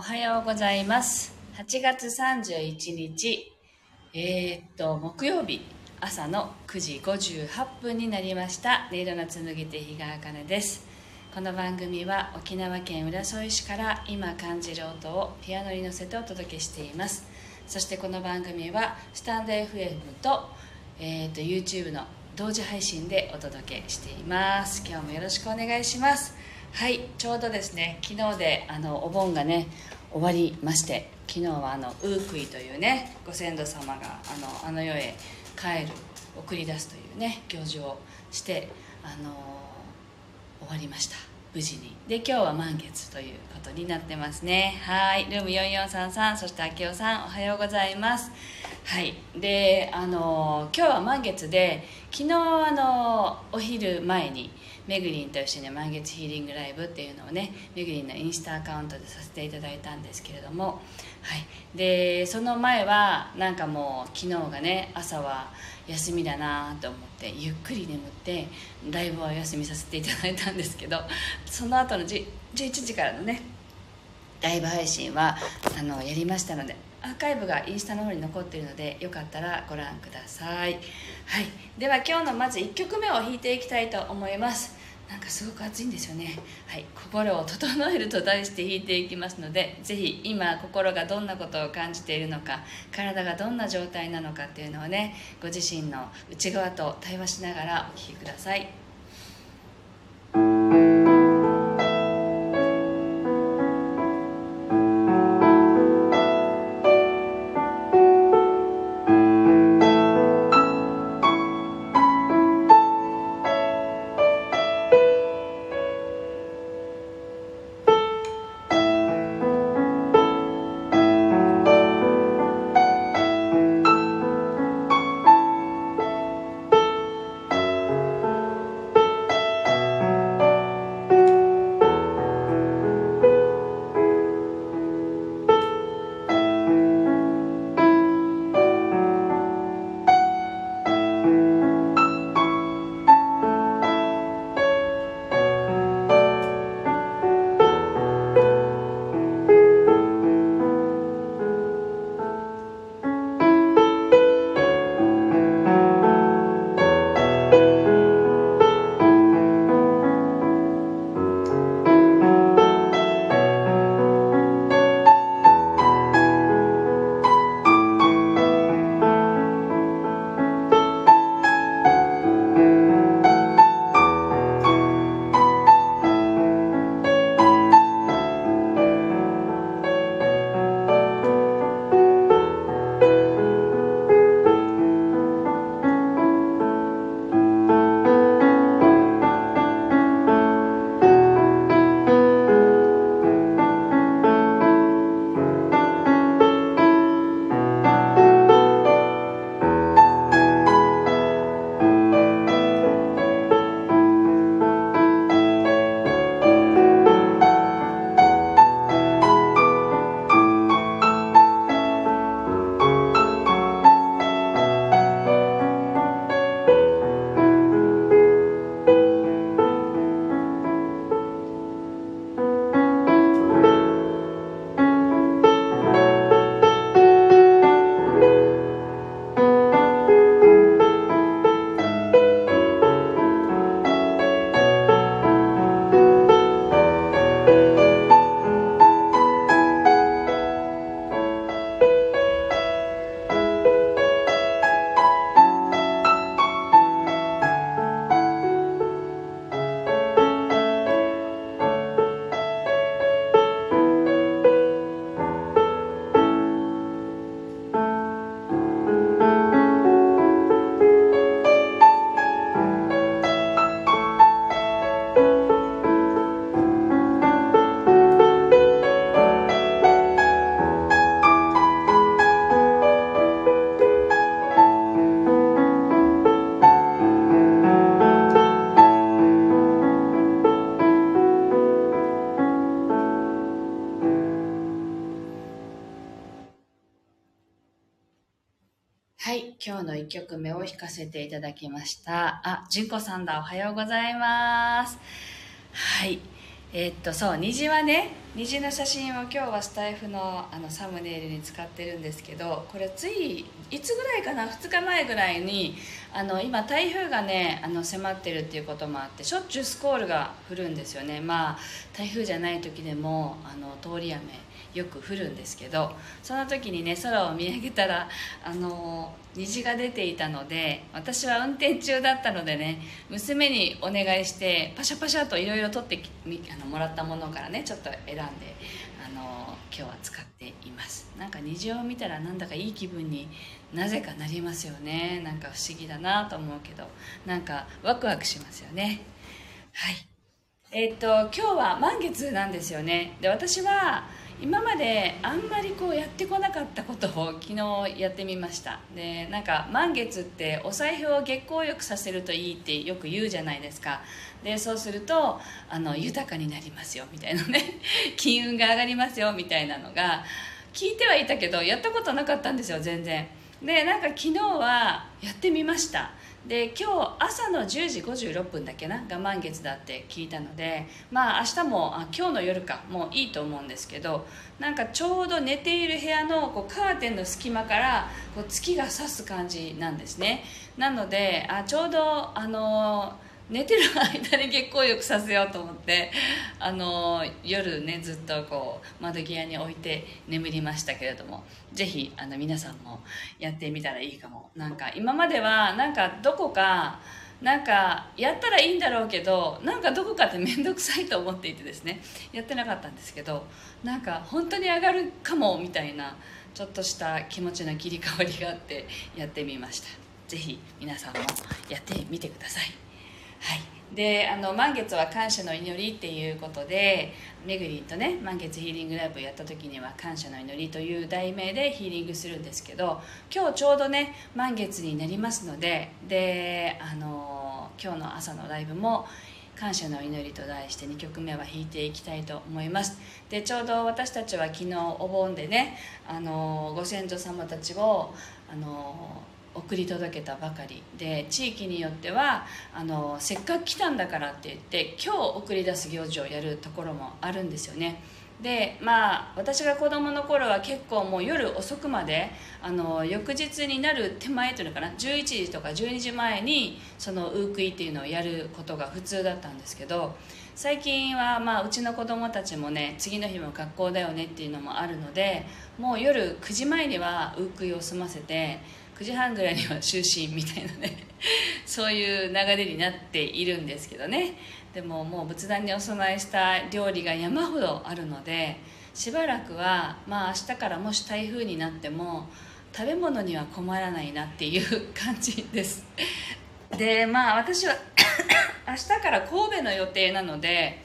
おはようございます。8月31日、えーっと、木曜日朝の9時58分になりました。音色の紡手日川茜です。この番組は沖縄県浦添市から今感じる音をピアノに乗せてお届けしています。そしてこの番組はスタンド FM と,、えーっと YouTube の同時配信でお届けしています。今日もよろしくお願いします。はい、ちょうどですね、昨日であのお盆がね終わりまして、昨日はあのウークイというねご先祖様があのあの世へ帰る送り出すというね行事をしてあの終わりました。無事に。で今日は満月ということになってますね。はいルーム4433そして明夫さんおはようございます。はいであの今日は満月で昨日あのお昼前にめぐりんと一緒に満月ヒーリングライブっていうのをねめぐりんのインスタアカウントでさせていただいたんですけれどもはい。でその前はなんかもう昨日がね朝は休みだなと思ってゆっくり眠ってライブはお休みさせていただいたんですけどその後の10 11時からのねライブ配信はあのやりましたのでアーカイブがインスタの方に残っているのでよかったらご覧ください、はい、では今日のまず1曲目を弾いていきたいと思います。なんかすごく暑いんですよね。はい。心を整えると題して弾いていきますのでぜひ今心がどんなことを感じているのか体がどんな状態なのかっていうのをねご自身の内側と対話しながらお聴きください。今日の1曲目を弾かせていただきました。あ、純子さんだ、おはようございます。はい、えーっと、そう、虹はね、虹の写真を今日はスタイフのあのサムネイルに使ってるんですけどこれついいつぐらいかな？2日前ぐらいにあの今台風がねあの迫ってるっていうこともあってしょっちゅうスコールが降るんですよねまあ台風じゃない時でもあの通り雨よく降るんですけどその時にね空を見上げたらあの虹が出ていたので私は運転中だったのでね娘にお願いしてパシャパシャといろいろ取ってあのもらったものからねちょっと選んであの今日は使っています。なんか虹を見たらなんだかいい気分になぜかなりますよね。なんか不思議だなと思うけどなんかワクワクしますよね。はい。え、っと今日は満月なんですよね。で私は今まであんまりこうやってこなかったことを 昨日やってみました。でなんか満月ってお財布を月光浴させるといいってよく言うじゃないですか。でそうするとあの豊かになりますよみたいなね。金運が上がりますよみたいなのが聞いてはいたけどやったことなかったんですよ全然。でなんか昨日はやってみました。で今日朝の10時56分だけなが満月だって聞いたのでまあ明日もあ今日の夜かもういいと思うんですけどなんかちょうど寝ている部屋のこうカーテンの隙間からこう月が差す感じなんですね。なのであちょうどあのー寝てる間に月光浴させようと思ってあの夜ねずっとこう窓際に置いて眠りましたけれどもぜひあの皆さんもやってみたらいいかも。なんか今まではなんかどこかなんかやったらいいんだろうけどなんかどこかって面倒くさいと思っていてですねやってなかったんですけどなんか本当に上がるかもみたいなちょっとした気持ちの切り替わりがあってやってみました。ぜひ皆さんもやってみてください。はい。であの満月は感謝の祈りっていうことでめぐりとね満月ヒーリングライブをやった時には感謝の祈りという題名でヒーリングするんですけど今日ちょうどね満月になりますのでであの今日の朝のライブも感謝の祈りと題して2曲目は弾いていきたいと思います。でちょうど私たちは昨日お盆でねあのご先祖様たちをあの送り届けたばかり。で地域によってはあのせっかく来たんだからって言って今日送り出す行事をやるところもあるんですよね。でまあ私が子供の頃は結構もう夜遅くまであの翌日になる手前というのかな11時とか12時前にそのウークイっていうのをやることが普通だったんですけど最近はまあうちの子供たちもね次の日も学校だよねっていうのもあるのでもう夜9時前にはウークイを済ませて9時半ぐらいには就寝みたいなね。そういう流れになっているんですけどね。でももう仏壇にお供えした料理が山ほどあるのでしばらくはまあ明日からもし台風になっても食べ物には困らないなっていう感じです。でまあ私は 明日から神戸の予定なので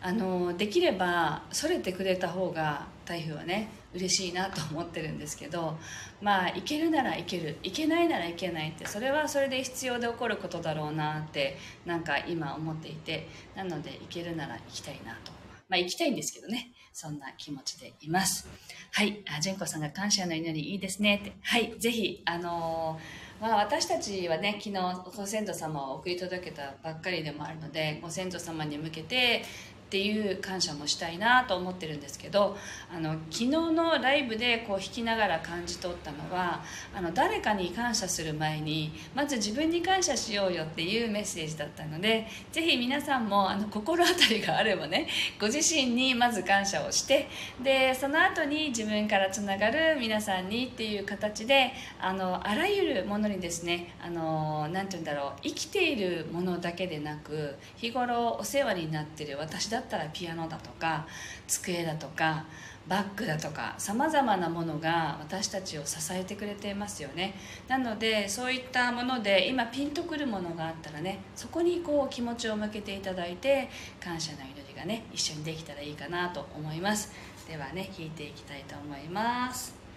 あのできればそれてくれた方が台風はね嬉しいなと思ってるんですけどまあ行けるなら行ける。行けないなら行けないってそれはそれで必要で起こることだろうなってなんか今思っていてなので行けるなら行きたいなと。まあ行きたいんですけどねそんな気持ちでいます。はいあ純子さんが感謝の祈りいいですねって。はいぜひあのー、まあ、私たちはね昨日ご先祖様を送り届けたばっかりでもあるのでご先祖様に向けてっていう感謝もしたいなと思ってるんですけどあの昨日のライブでこう弾きながら感じ取ったのはあの誰かに感謝する前にまず自分に感謝しようよっていうメッセージだったのでぜひ皆さんもあの心当たりがあればねご自身にまず感謝をしてでその後に自分からつながる皆さんにっていう形であのあらゆるものにですねあのなて言うんだろう生きているものだけでなく日頃お世話になってる私だだったらピアノだとか机だとかバッグだとかさまざまなものが私たちを支えてくれていますよね。なのでそういったもので今ピンとくるものがあったらねそこにこう気持ちを向けていただいて感謝の祈りがね一緒にできたらいいかなと思います。ではね弾いていきたいと思います。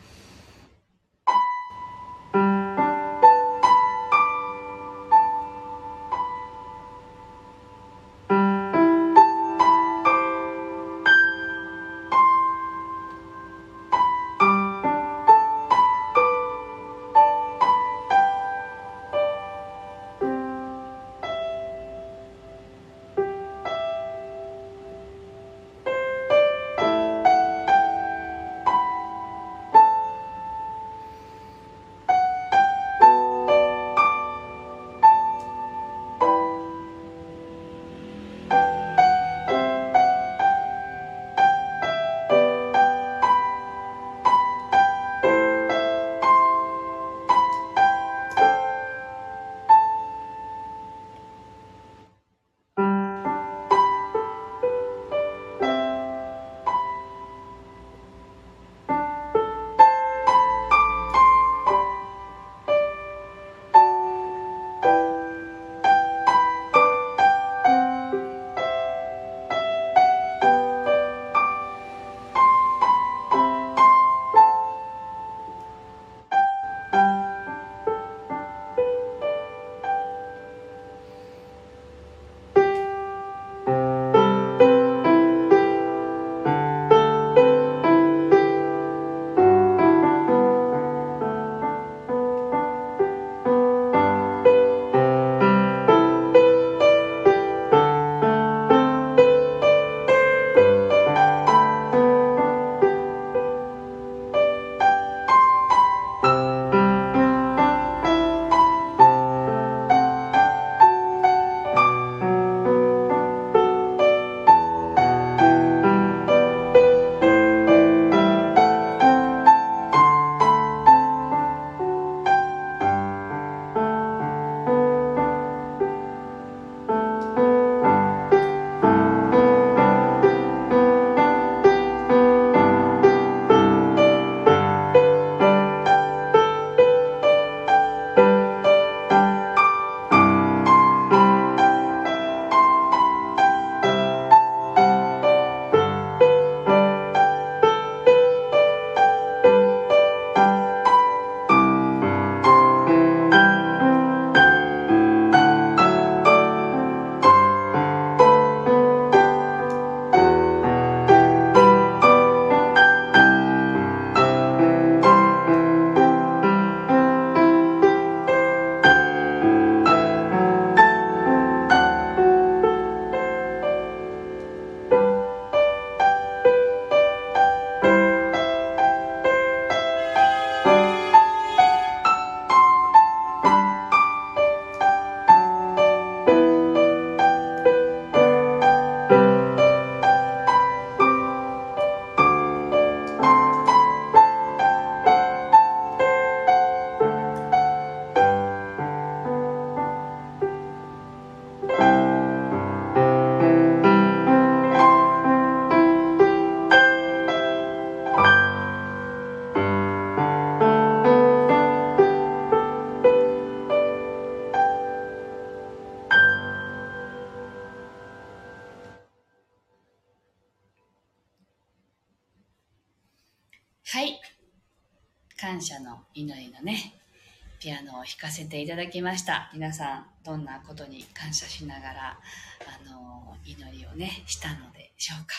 の祈りのね、ピアノを弾かせていただきました。皆さん、どんなことに感謝しながら、あの、祈りをね、したのでしょうか。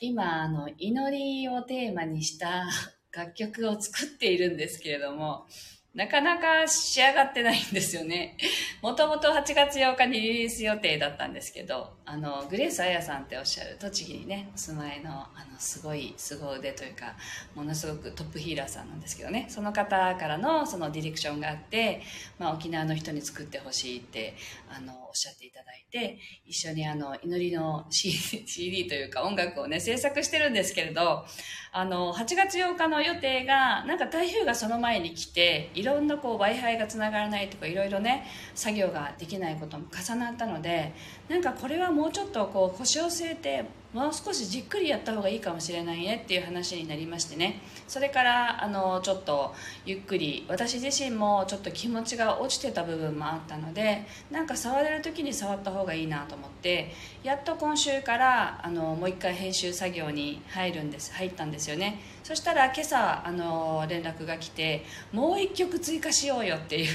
今、あの、祈りをテーマにした楽曲を作っているんですけれども、なかなか仕上がってないんですよね。もともと8月8日にリリース予定だったんですけど、あの、グレース・アヤさんっておっしゃる、栃木にね、お住まいの、あの、すごい凄腕というか、ものすごくトップヒーラーさんなんですけどね、その方からのそのディレクションがあって、まあ、沖縄の人に作ってほしいって、あの、おっしゃっていただいて、一緒にあの、祈りの CD, というか音楽をね、制作してるんですけれど、あの、8月8日の予定が、なんか台風がその前に来て、いろんなこう Wi-Fi がつながらないとか、いろいろね、作業ができないことも重なったので、なんかこれはもうちょっとこう腰を据えて、もう少しじっくりやった方がいいかもしれないねっていう話になりましてね。それから、あの、ちょっとゆっくり、私自身もちょっと気持ちが落ちてた部分もあったので、なんか触れる時に触った方がいいなと思って、やっと今週から、あの、もう一回編集作業に入るんです、入ったんですよね。そしたら今朝、あの、連絡が来て、もう一曲追加しようよっていう、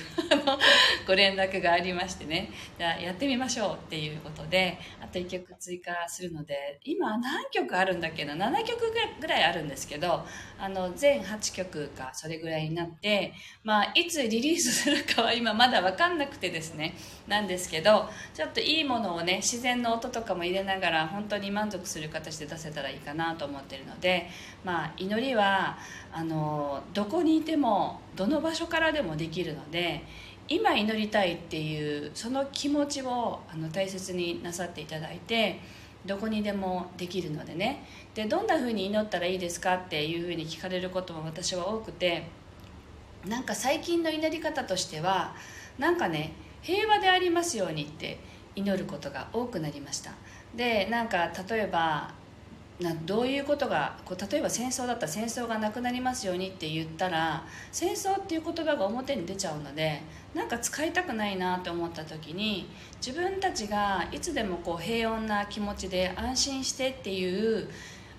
ご連絡がありましてね。じゃあやってみましょうっていうことで、あと1曲追加するので、今何曲あるんだっけな ?7 曲ぐらいあるんですけど、あの、全8曲かそれぐらいになって、まあ、いつリリースするかは今まだわかんなくてですね、なんですけど、ちょっといいものをね、自然の音ととかも入れながら、本当に満足する形で出せたらいいかなと思ってるので、まあ、祈りは、あの、どこにいても、どの場所からでもできるので、今祈りたいっていうその気持ちをあの大切になさっていただいてどこにでもできるのでね。でどんな風に祈ったらいいですかっていう風に聞かれることも私は多くてなんか最近の祈り方としてはなんかね平和でありますようにって祈ることが多くなりました。でなんか例えばなどういうことがこう例えば戦争だったら戦争がなくなりますようにって言ったら戦争っていう言葉が表に出ちゃうのでなんか使いたくないなと思った時に自分たちがいつでもこう平穏な気持ちで安心してっていう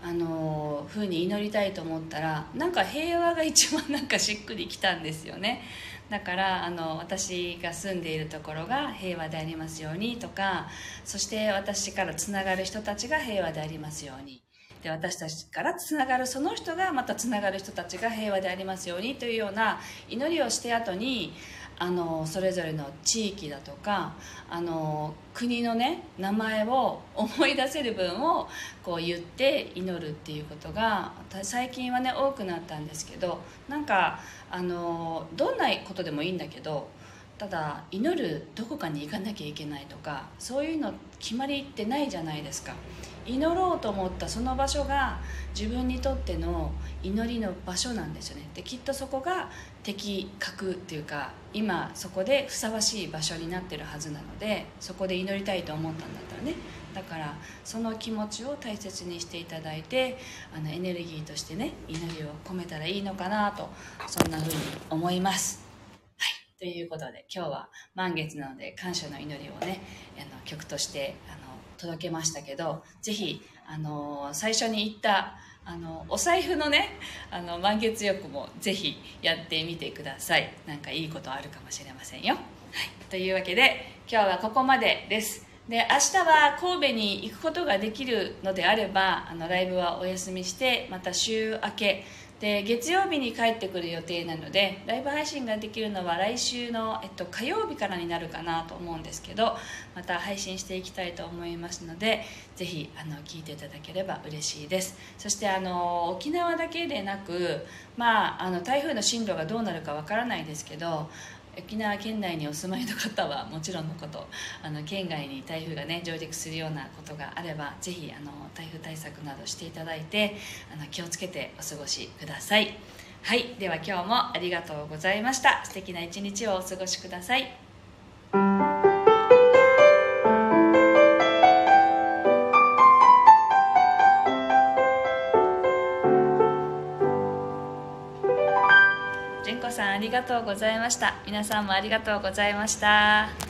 あの風に祈りたいと思ったらなんか平和が一番なんかしっくりきたんですよね。だからあの私が住んでいるところが平和でありますようにとかそして私からつながる人たちが平和でありますように。で私たちからつながるその人がまたつながる人たちが平和でありますようにというような祈りをして後にあのそれぞれの地域だとかあの国のね名前を思い出せる分をこう言って祈るっていうことが最近はね多くなったんですけどなんかあのどんなことでもいいんだけどただ祈るどこかに行かなきゃいけないとかそういうの決まりってないじゃないですか。祈ろうと思ったその場所が自分にとっての祈りの場所なんですよね。できっとそこが的確っていうか今そこでふさわしい場所になってるはずなのでそこで祈りたいと思ったんだったらね。だからその気持ちを大切にしていただいてあのエネルギーとしてね祈りを込めたらいいのかなとそんな風に思います。ということで今日は満月なので感謝の祈りをねあの曲としてあの届けましたけどぜひあの最初に言ったあのお財布のねあの満月浴もぜひやってみてください。なんかいいことあるかもしれませんよ、はい、というわけで今日はここまでです。で明日は神戸に行くことができるのであればあのライブはお休みしてまた週明けで月曜日に帰ってくる予定なのでライブ配信ができるのは来週の、えっと、火曜日からになるかなと思うんですけどまた配信していきたいと思いますのでぜひあの聞いていただければ嬉しいです。そしてあの沖縄だけでなく、まあ、あの台風の進路がどうなるかわからないですけど沖縄県内にお住まいの方はもちろんのことあの県外に台風がね上陸するようなことがあればぜひあの台風対策などしていただいてあの気をつけてお過ごしください。はいでは今日もありがとうございました。素敵な一日をお過ごしください。りがとうございました。皆さんもありがとうございました。